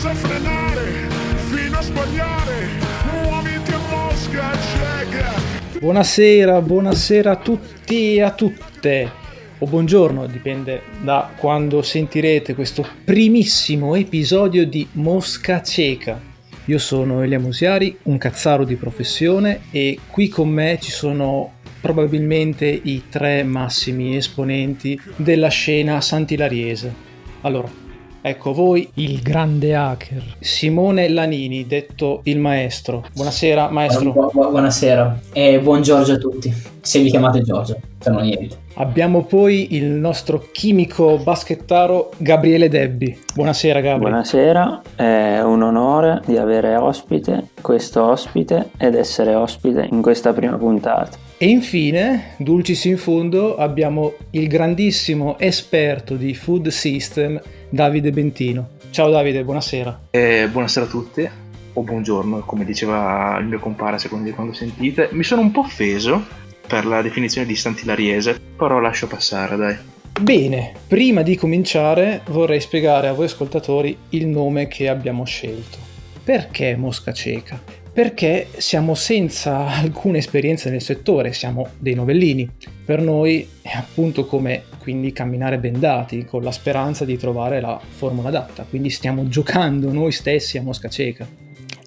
senza frenare, fino a sbagliare, muoviti a mosca cieca. Buonasera, buonasera a tutti e a tutte. O buongiorno, dipende da quando sentirete questo primissimo episodio di Mosca Cieca. Io sono Elia Musiari, un cazzaro di professione e qui con me ci sono probabilmente i tre massimi esponenti della scena santilariese. Allora, ecco voi il grande hacker, Simone Lanini, detto il maestro. Buonasera maestro. Bu- bu- buonasera e buon Giorgio a tutti, se vi chiamate Giorgio, se no niente. Abbiamo poi il nostro chimico baschettaro Gabriele Debbi. Buonasera Gabriele. Buonasera, è un onore di avere ospite questo ospite ed essere ospite in questa prima puntata. E infine, dulcis in fundo, abbiamo il grandissimo esperto di food system Davide Bentino. Ciao Davide, buonasera. Eh, buonasera a tutti, o buongiorno, come diceva il mio compare, a seconda di quando sentite. Mi sono un po' offeso per la definizione di stantilariese, però lascio passare, dai. Bene, prima di cominciare vorrei spiegare a voi ascoltatori il nome che abbiamo scelto. Perché Mosca Cieca? Perché siamo senza alcuna esperienza nel settore, siamo dei novellini. Per noi è appunto come quindi camminare bendati, con la speranza di trovare la formula adatta, quindi stiamo giocando noi stessi a Mosca Cieca.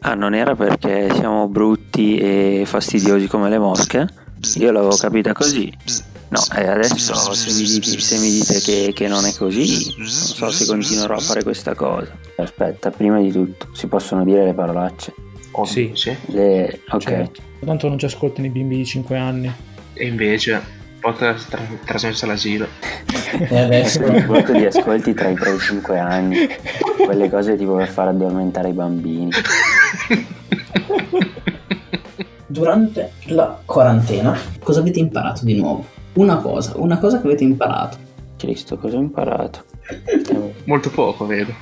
Ah, non era perché siamo brutti e fastidiosi come le mosche? Io l'avevo capita così. No, e adesso se mi dite, se mi dite che, che, non è così, non so se continuerò a fare questa cosa. Aspetta, prima di tutto, si possono dire le parolacce? Sì. sì. Le... Ok. Certo. Tanto non ci ascoltano i bimbi di 5 anni. E invece, podcast tra- trasmesso all'asilo. E adesso voto di ascolti tra i 3 e i 5 anni, quelle cose tipo per far addormentare i bambini. durante la quarantena cosa avete imparato di nuovo? Una cosa, una cosa che avete imparato. Cristo, cosa ho imparato? Molto poco, vedo.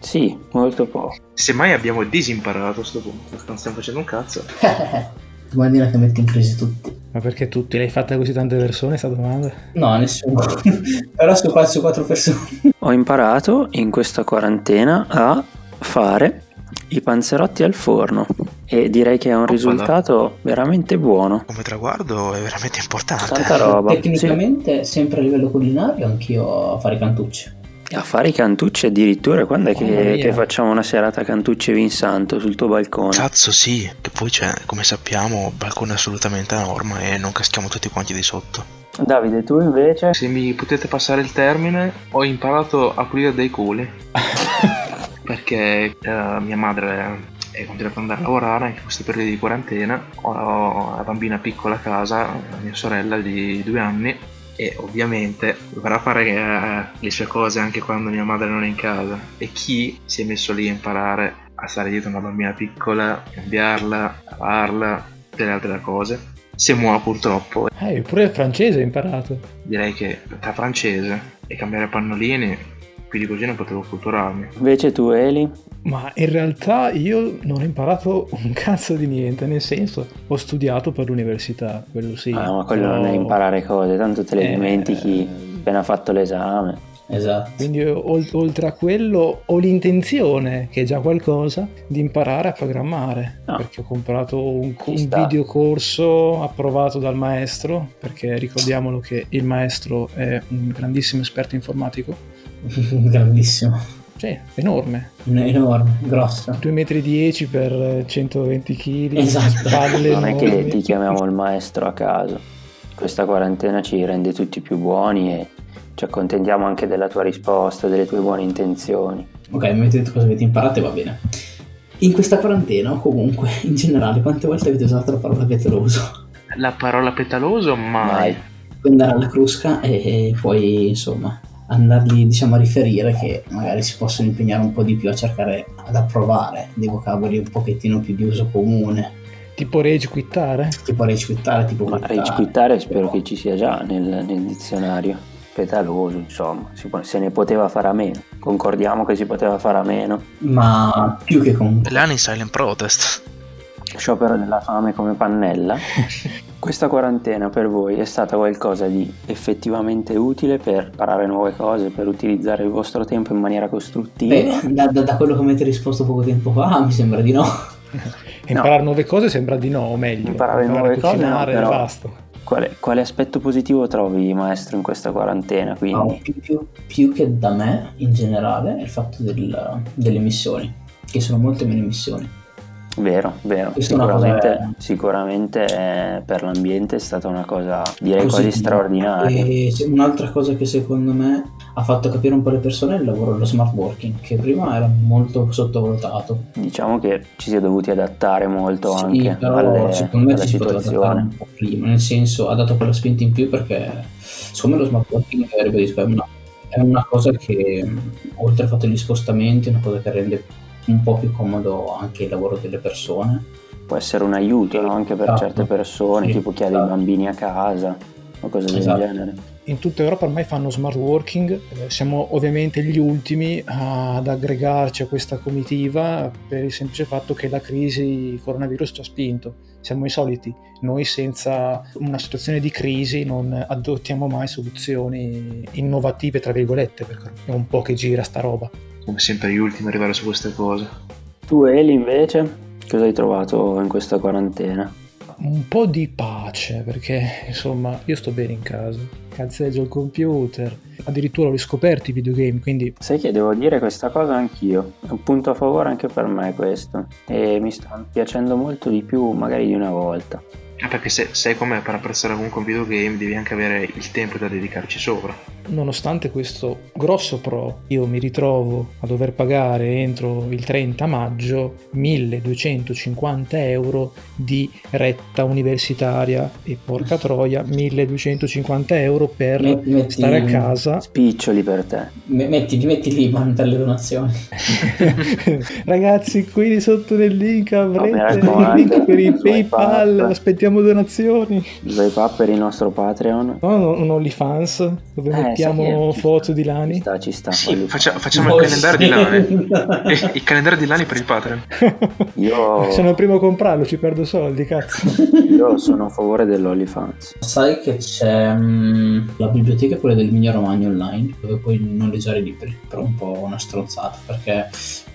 Sì, molto poco. Semmai abbiamo disimparato a questo punto, perché non stiamo facendo un cazzo. Domandina che mette in crisi tutti. Ma perché tutti? L'hai fatta così tante persone sta domanda? No, nessuno. Però su 4 su quattro persone. Ho imparato in questa quarantena a fare i panzerotti al forno e direi che è un Oppala. risultato veramente buono. Come traguardo è veramente importante. Tanta roba. Sì. Tecnicamente, sempre a livello culinario, anch'io a fare cantucce. A fare i cantucci addirittura, quando è che, che facciamo una serata cantucci Vinsanto sul tuo balcone? Cazzo sì, che poi c'è, come sappiamo, balcone assolutamente a norma e non caschiamo tutti quanti di sotto. Davide, tu invece? Se mi potete passare il termine, ho imparato a pulire dei culi. perché eh, mia madre è continuata ad andare a lavorare anche in questi periodi di quarantena. Ho una bambina piccola a casa, la mia sorella di due anni, e ovviamente dovrà fare eh, le sue cose anche quando mia madre non è in casa. E chi si è messo lì a imparare a stare dietro una bambina piccola, cambiarla, lavarla, tutte le altre cose? Se muore purtroppo. Eh, pure il francese hai imparato. Direi che tra francese e cambiare pannolini, più di così non potevo culturarmi. Invece tu Eli? Ma in realtà io non ho imparato un cazzo di niente, nel senso ho studiato per l'università, quello sì. Ah, ma quello però- non è imparare cose, tanto te le Eh, dimentichi appena fatto l'esame. Esatto. Quindi ol- oltre a quello ho l'intenzione, che è già qualcosa, di imparare a programmare. Ah. Perché ho comprato un, un videocorso approvato dal maestro, perché ricordiamolo che il maestro è un grandissimo esperto informatico. Grandissimo. Sì, enorme. Enorme, grosso. 2,10 metri per 120 kg. Esatto. Spalle Non è che ti chiamiamo il maestro a caso. Questa quarantena ci rende tutti più buoni e ci accontentiamo anche della tua risposta, delle tue buone intenzioni. Ok, mi avete detto cosa avete imparato e va bene. In questa quarantena, o comunque in generale, quante volte avete usato la parola petaloso? La parola petaloso mai. Mai. Puoi andare alla crusca e, e poi, insomma, andargli, diciamo, a riferire che magari si possono impegnare un po' di più a cercare ad approvare dei vocaboli un pochettino più di uso comune, Tipo rage quittare? tipo requittare, tipo Ma quittare. rage quittare spero che ci sia già nel, nel dizionario. Petaloso, insomma, si può- se ne poteva fare a meno. Concordiamo che si poteva fare a meno. Ma più che con... L'anni silent protest. Sciopero della fame come pannella. Questa quarantena per voi è stata qualcosa di effettivamente utile per imparare nuove cose, per utilizzare il vostro tempo in maniera costruttiva? Beh, da, da- da quello che mi avete risposto poco tempo fa, mi sembra di no. Imparare nuove cose sembra di no, o meglio. Imparare nuove a cose, no, cucinare e però- basta. Quale, quale aspetto positivo trovi, maestro, in questa quarantena? No, Quindi, più, più- più che da me in generale è il fatto del- delle emissioni, che sono molte meno emissioni. Vero, vero. Questa è una Sicuramente, sicuramente eh, per l'ambiente è stata una cosa, direi quasi Positiva. straordinaria. E un'altra cosa che secondo me ha fatto capire un po' le persone è il lavoro dello smart working, che prima era molto sottovalutato. Diciamo che ci si è dovuti adattare molto Sì, anche però alle- secondo me alla ci si poteva adattare situazione. un po' prima, nel senso ha dato quella spinta in più perché secondo me lo smart working eh, è una, è una cosa che oltre al fatto degli spostamenti è una cosa che rende un po' più comodo anche il lavoro delle persone. Può essere un aiuto no? anche per Esatto. certe persone, Sì, tipo chi ha dei esatto. bambini a casa o cose del Esatto. genere. In tutta Europa ormai fanno smart working, eh, siamo ovviamente gli ultimi ad aggregarci a questa comitiva per il semplice fatto che la crisi coronavirus ci ha spinto. Siamo i soliti, noi senza una situazione di crisi non adottiamo mai soluzioni innovative, tra virgolette, perché è un po' che gira sta roba. Come sempre gli ultimi a arrivare su queste cose. Tu Eli invece, cosa hai trovato in questa quarantena? un po' di pace perché insomma io sto bene in casa cazzeggio il computer addirittura ho riscoperto i videogame quindi Sai che devo dire questa cosa anch'io, è un punto a favore anche per me questo e mi sta piacendo molto di più magari di una volta. Ah, perché se, sai com'è per apprezzare comunque un videogame devi anche avere il tempo da dedicarci sopra. nonostante questo grosso pro io mi ritrovo a dover pagare entro il 30 maggio 1250 euro di retta universitaria e porca troia 1250 euro per Metti- metti- stare a casa Spiccioli per te. Me- Metti, metti l'IBAN per le donazioni. Ragazzi, qui sotto nel link avrete mi il link per il PayPal. up. Aspettiamo donazioni. Swipe up per il nostro Patreon. No, no, un OnlyFans dove Eh, mettiamo che- foto di Ci Lani. sta, ci sta. Sì, faccia- facciamo Oh, il calendario di sì. Lani. Eh, il calendario di Lani per il Patreon. Io, Sono il primo a comprarlo, ci perdo soldi, cazzo. io sono a favore dell'OnlyFans. Sai che c'è mm, la biblioteca, quella del Migno Romagno online, dove puoi noleggiare libri, però un po' una stronzata, perché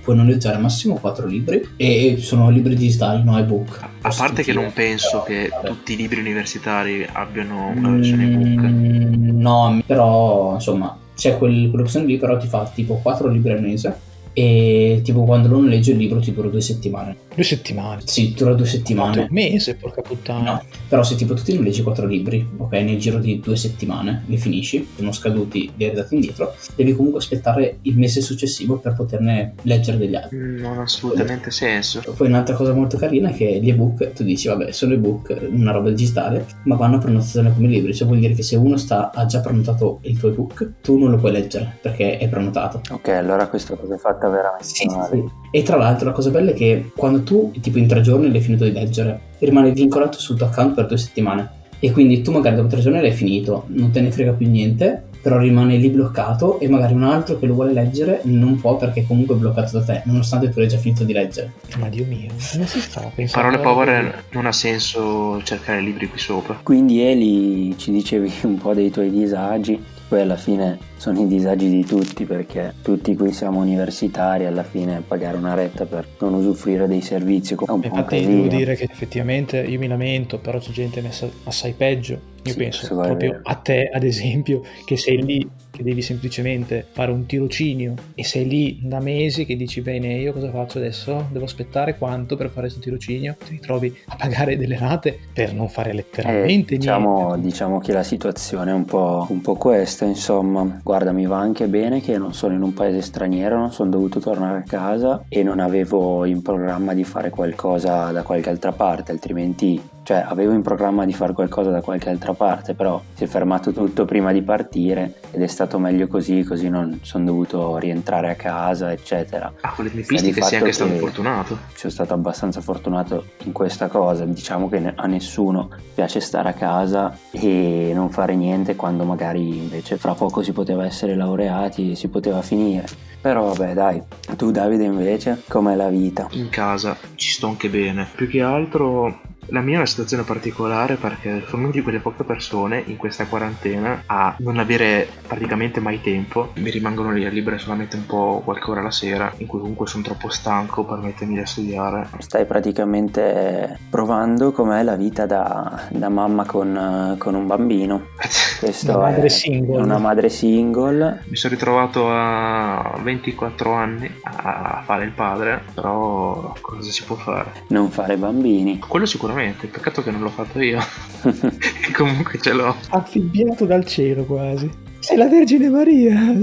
puoi noleggiare al massimo 4 libri e sono libri digitali, no ebook. A parte che non penso Però, che vabbè. tutti i libri universitari abbiano una versione ebook. Mm, no, però insomma c'è quel- quell'opzione lì, però ti fa tipo 4 libri al mese e tipo quando lo noleggi il libro ti dura due settimane. Due settimane. Sì, dura due Un settimane. mese, porca puttana. No, però se tipo tu ti noleggi 4 libri, ok, nel giro di due settimane li finisci, sono scaduti, li hai ridati indietro, devi comunque aspettare il mese successivo per poterne leggere degli altri. Non ha assolutamente senso. Poi un'altra cosa molto carina è che gli ebook, tu dici, vabbè, sono ebook, una roba digitale, ma vanno a prenotazione come libri, cioè vuol dire che se uno sta, ha già prenotato il tuo ebook, tu non lo puoi leggere perché è prenotato. Ok, allora questa cosa è fatta veramente Sì, male. sì. E tra l'altro la cosa bella è che quando tu, tipo in tre giorni l'hai finito di leggere, rimane vincolato sul tuo account per due settimane. E quindi tu magari dopo tre giorni l'hai finito, non te ne frega più niente, però rimane lì bloccato e magari un altro che lo vuole leggere non può perché è comunque bloccato da te, nonostante tu l'hai già finito di leggere. Ma Dio mio, come si fa a In parole povere non ha senso cercare libri qui sopra. Quindi Eli ci dicevi un po' dei tuoi disagi, poi alla fine sono i disagi di tutti perché tutti qui siamo universitari, alla fine pagare una retta per non usufruire dei servizi è un po' Infatti devo dire che effettivamente io mi lamento, però c'è gente messa assai peggio. Io Sì, penso proprio a te, ad esempio, che sei lì, che devi semplicemente fare un tirocinio e sei lì da mesi che dici bene, io cosa faccio adesso? Devo aspettare quanto per fare questo tirocinio? Ti ritrovi a pagare delle rate per non fare Eh, letteralmente diciamo, niente. diciamo che la situazione è un po', un po' questa, insomma. Guarda, mi va anche bene che non sono in un paese straniero, non sono dovuto tornare a casa e non avevo in programma di fare qualcosa da qualche altra parte, altrimenti, cioè, avevo in programma di fare qualcosa da qualche altra parte, però si è fermato tutto prima di partire ed è stato meglio così, così non sono dovuto rientrare a casa, eccetera. Ah, con le tempistiche sei fatto anche stato fortunato. sono stato abbastanza fortunato in questa cosa. Diciamo che a nessuno piace stare a casa e non fare niente quando magari invece fra poco si poteva essere laureati si poteva finire. Però vabbè dai, tu Davide invece com'è la vita? In casa ci sto anche bene. Più che altro La mia è una situazione particolare perché sono una di quelle poche persone in questa quarantena a non avere praticamente mai tempo. Mi rimangono lì a libere solamente un po' qualche ora la sera, in cui comunque sono troppo stanco per mettermi a studiare. Stai praticamente provando com'è la vita da, da mamma con, con un bambino. Questo Una madre è single. una madre single. Mi sono ritrovato a 24 anni a fare il padre, però cosa si può fare? Non fare bambini. Quello sicuramente, peccato che non l'ho fatto io. che comunque ce l'ho. Affibbiato dal cielo quasi. Sei la Vergine Maria.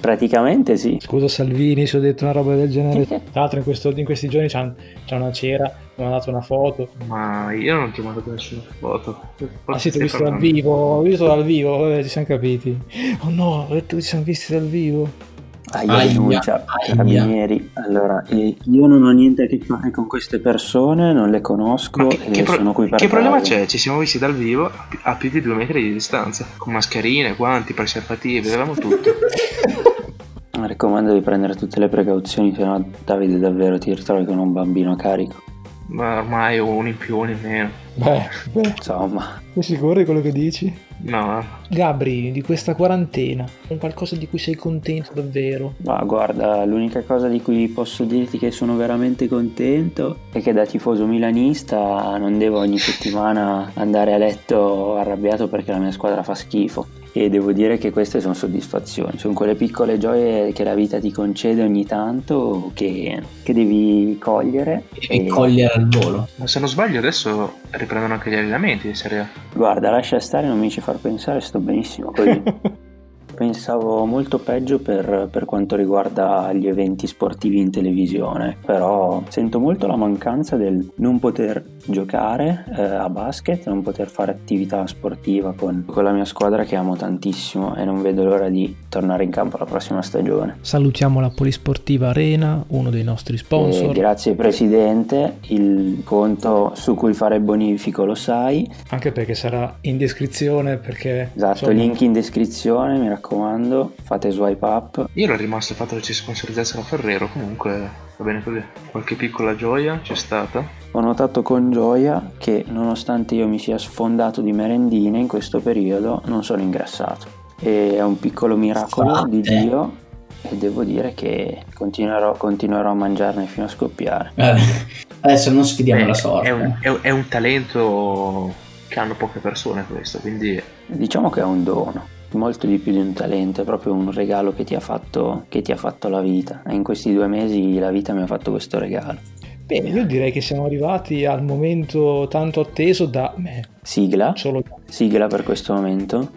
Praticamente sì. Scusa Salvini se ho detto una roba del genere. Tra l'altro in, questo- in questi giorni c'è, una cera, mi ha mandato una foto. Ma io non ti ho mandato nessuna foto. Ah sì, ti ho visto dal vivo, ho visto dal vivo, vabbè, ci siamo capiti. Oh no, ho detto che ci siamo visti dal vivo. Aia, Aia, denuncia, aia. carabinieri. Allora, eh, io non ho niente a che fare con queste persone, non le conosco Ma che, e che pro- sono qui per che problema caso. c'è? Ci siamo visti dal vivo a pi- a più di due metri di distanza, con mascherine, guanti, preservativi, avevamo tutto. Raccomando di prendere tutte le precauzioni, se no Davide davvero ti ritrovi con un bambino carico. Ma ormai uno in più, uno in meno. Beh, beh, Insomma, sei sicuro di quello che dici? No, Gabri, di questa quarantena, un qualcosa di cui sei contento davvero? ma guarda, l'unica cosa di cui posso dirti che sono veramente contento è che da tifoso milanista non devo ogni settimana andare a letto arrabbiato perché la mia squadra fa schifo. E devo dire che queste sono soddisfazioni, sono quelle piccole gioie che la vita ti concede ogni tanto che, che devi cogliere. E cogliere al volo. ma se non sbaglio adesso riprendono anche gli allenamenti di Serie A. Guarda, lascia stare, non mi ci far pensare, sto benissimo così. Pensavo molto peggio per, per quanto riguarda gli eventi sportivi in televisione, però sento molto la mancanza del non poter giocare eh, a basket, non poter fare attività sportiva con, con la mia squadra che amo tantissimo e non vedo l'ora di tornare in campo la prossima stagione. Salutiamo la Polisportiva Arena, uno dei nostri E sponsor. grazie Presidente, il conto su cui fare il bonifico lo sai, Anche perché sarà in descrizione perché... esatto, insomma, link in descrizione, mi raccomando, fate swipe up. Io ero rimasto il fatto che ci sponsorizzassero Ferrero, comunque va bene così. Qualche piccola gioia c'è stata. Ho notato con gioia che nonostante io mi sia sfondato di merendine in questo periodo non sono ingrassato. E è un piccolo miracolo Fatte. di Dio e devo dire che continuerò, continuerò a mangiarne fino a scoppiare. Eh, adesso non sfidiamo Eh, la sorte. È un, è è un talento che hanno poche persone questo, quindi Diciamo che è un dono, molto di più di un talento, è proprio un regalo che ti ha fatto, che ti ha fatto la vita. E in questi due mesi la vita mi ha fatto questo regalo. Bene, io direi che siamo arrivati al momento tanto atteso da me. Sigla, Solo sigla per questo momento.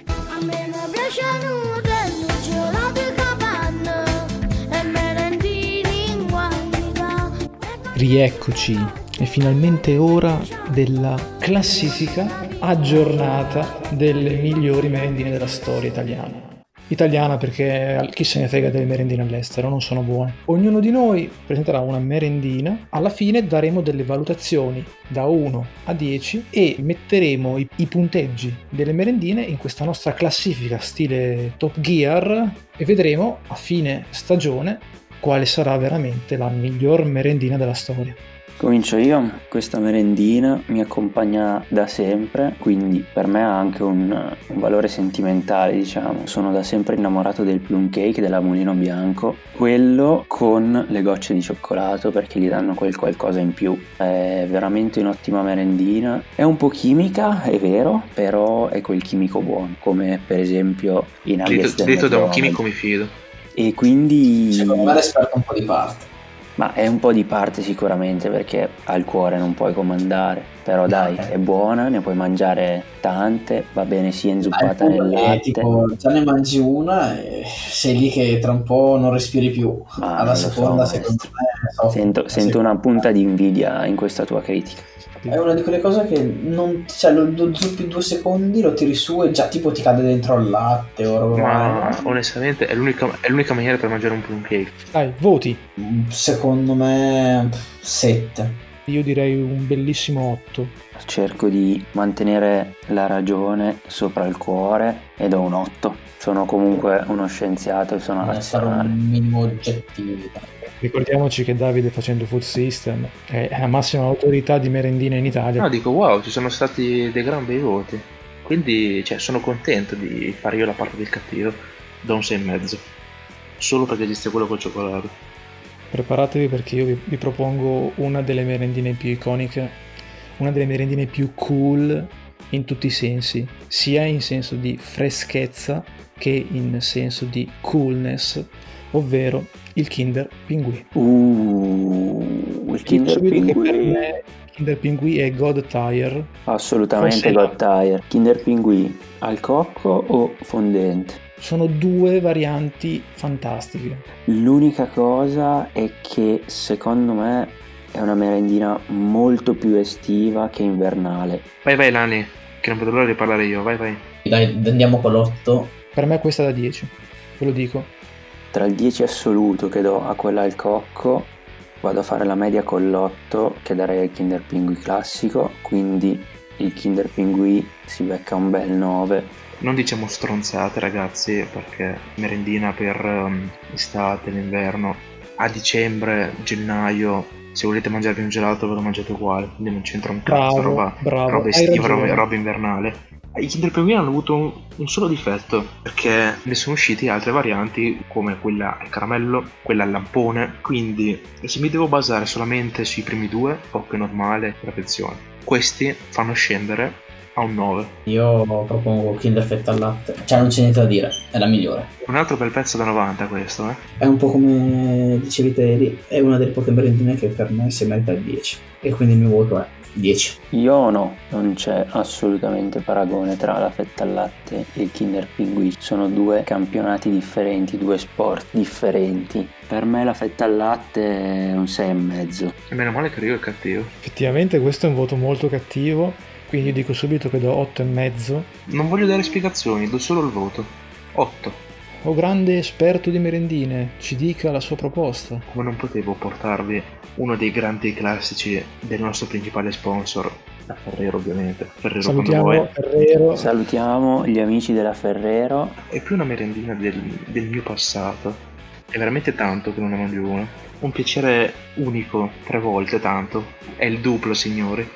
Rieccoci. È finalmente ora della classifica aggiornata delle migliori merendine della storia italiana. Italiana perché chi se ne frega delle merendine all'estero, non sono buone. Ognuno di noi presenterà una merendina, alla fine daremo delle valutazioni da 1 a 10 e metteremo i, i punteggi delle merendine in questa nostra classifica stile Top Gear e vedremo a fine stagione quale sarà veramente la miglior merendina della storia. Comincio io, questa merendina mi accompagna da sempre, quindi per me ha anche un, un valore sentimentale, diciamo. Sono da sempre innamorato del plum cake della Mulino Bianco, quello con le gocce di cioccolato perché gli danno quel qualcosa in più. È veramente un'ottima merendina. È un po' chimica, è vero, però è quel chimico buono, come per esempio i nuggets detto, detto da un chimico mi fido. E quindi... Secondo me l'esperto un po' di parte. Ma è un po' di parte sicuramente perché al cuore non puoi comandare, però dai, Eh. è buona, ne puoi mangiare tante, va bene sia inzuppata Ah, nel eh, latte. tipo, già ne mangi una e sei lì che tra un po' non respiri più. Ma Alla non lo so, seconda, secondo maestro. me, soffri. Sento, sento seconda- una punta di invidia in questa tua critica. È una di quelle cose che non, cioè, lo, lo zuppi due secondi, lo tiri su e già tipo ti cade dentro al latte o roba Ma onestamente è l'unica, è l'unica maniera per mangiare un plum cake. Dai, voti. Secondo me 7. Io direi un bellissimo 8. Cerco di mantenere la ragione sopra il cuore e do un 8. Sono comunque uno scienziato e sono Deve essere un razionale. minimo oggettivo. Ricordiamoci che Davide facendo Food System è la massima autorità di merendine in Italia. No, dico wow, ci sono stati dei gran bei voti. Quindi, cioè, sono contento di fare io la parte del cattivo. Da un 6,5. Solo perché esiste quello col cioccolato. Preparatevi perché io vi, vi propongo una delle merendine più iconiche, una delle merendine più cool in tutti i sensi, sia in senso di freschezza che in senso di coolness, ovvero il Kinder Pinguì. Uh, il Kinder Pinguì. Kinder Pinguì è God Tire. Assolutamente Forse- God Tire. Kinder Pinguì al cocco o fondente? Sono due varianti fantastiche. L'unica cosa è che secondo me è una merendina molto più estiva che invernale. Vai, vai, Lani, che non vedo l'ora di parlare io. Vai, vai. Dai, andiamo con l'otto. Per me questa è da 10, ve lo dico. Tra il 10 assoluto che do a quella al cocco, vado a fare la media con l'8 che darei al Kinder Pinguì classico, quindi il Kinder Pinguì si becca un bel 9. Non diciamo stronzate, ragazzi, perché merendina per ehm, estate, l'inverno. A dicembre, gennaio, se volete mangiarvi un gelato ve lo mangiate uguale. Quindi non c'entra un cazzo, roba, bravo, roba estiva, roba, roba invernale. I Kinder Pinguini hanno avuto un, un solo difetto, perché ne sono usciti altre varianti come quella al caramello, quella al lampone, quindi se mi devo basare solamente sui primi due, poco normale, perfezione. Questi fanno scendere a un 9. Io propongo Kinder Fetta al latte. Cioè, non c'è niente da dire, è la migliore. Un altro bel pezzo da 90 questo, eh. È un po' come dicevi te, Eli, è una delle poche merendine che per me si merita il 10. E quindi il mio voto è 10. Io no, non c'è assolutamente paragone tra la fetta al latte e il Kinder Pinguì. Sono due campionati differenti, due sport differenti. Per me la fetta al latte è un 6,5. E meno male che io il cattivo. Effettivamente questo è un voto molto cattivo, quindi dico subito che do 8,5. Non voglio dare spiegazioni, do solo il voto. 8. O grande esperto di merendine, ci dica la sua proposta. Come non potevo portarvi uno dei grandi classici del nostro principale sponsor, la Ferrero ovviamente. Ferrero Salutiamo. Ferrero. Salutiamo gli amici della Ferrero. È più una merendina del, del mio passato. È veramente tanto che non ne mangio una. Un piacere unico, tre volte tanto. È il duplo, signori.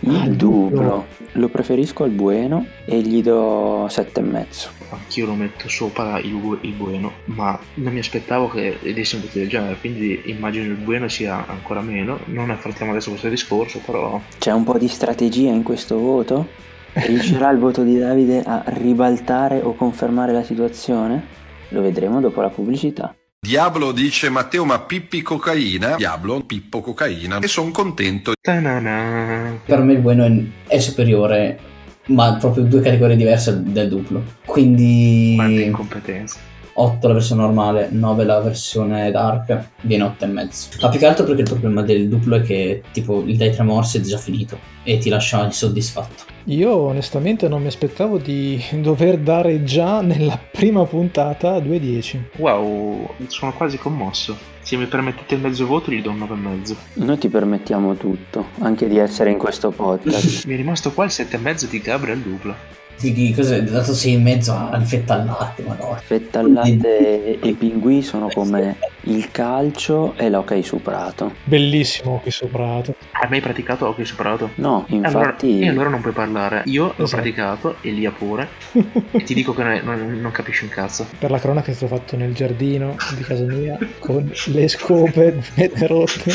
Il duplo. Lo preferisco al Bueno e gli do 7,5. Anch'io lo metto sopra il, il Bueno, ma non mi aspettavo che desse un voto del genere, quindi immagino il Bueno sia ancora meno. Non affrontiamo adesso questo discorso, però C'è un po' di strategia in questo voto? Riuscirà il voto di Davide a ribaltare o confermare la situazione? Lo vedremo dopo la pubblicità. Diablo dice Matteo ma Pippi cocaina, Diablo Pippo cocaina e sono contento. Ta-na-na. Per me il bueno è, è superiore, ma proprio due categorie diverse del duplo. Quindi Quante incompetenze. 8 la versione normale, 9 la versione dark, viene 8 e mezzo. Ma più che altro perché il problema del duplo è che tipo il dai tre morsi è già finito e ti lascia insoddisfatto. Io onestamente non mi aspettavo di dover dare già nella prima puntata 2,10. Wow, sono quasi commosso. Se mi permettete il mezzo voto gli do un 9,5. Noi ti permettiamo tutto, anche di essere in questo podcast. Mi è rimasto qua il 7,5 di Gabriel Duplo. Quindi cos'è? Dato 6 e mezzo al fetta al latte, ma no. Fetta al latte e pinguì sono come il calcio e l'hockey su prato. Bellissimo qui soprato. Hai mai praticato hockey superato? No, Allora, infatti e allora non puoi parlare. Io l'ho Esatto. praticato, e Lia pure, e ti dico che non, non- non capisci un cazzo. Per la cronaca è stato fatto nel giardino di casa mia con le scope mette rotte,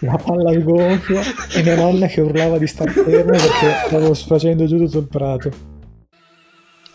la palla al gonfio e mia nonna che urlava di star fermo perché stavo facendo giù tutto il prato.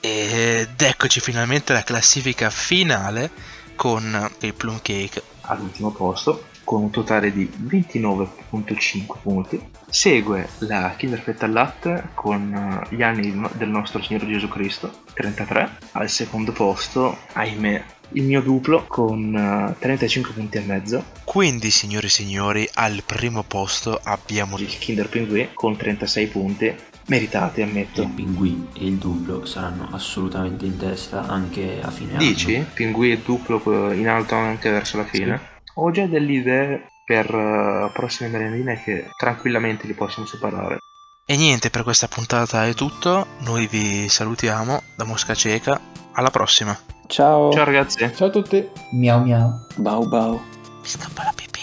Ed eccoci finalmente alla classifica finale con il plum cake. All'ultimo posto, con un totale di 29.5 punti. Segue la Kinder Fetta al Latte con eh, gli anni del nostro Signore Gesù Cristo, 33. Al secondo posto, ahimè, il mio duplo con eh, 35 punti e mezzo. Quindi, signori e signori, al primo posto abbiamo Il Kinder Pinguì con 36 punti, meritati ammetto. Il Pinguì e il Dublo saranno assolutamente in testa anche a fine Dici? anno. Pinguì e duplo eh, in alto anche verso la fine? Ho già delle idee per eh, prossime merendine che tranquillamente li possiamo superare. E niente, per questa puntata è tutto. Noi vi salutiamo da Mosca Cieca. Alla prossima! ciao, Ciao ragazzi! Ciao a tutti! Miau miau. bau bau. scappa la pipa.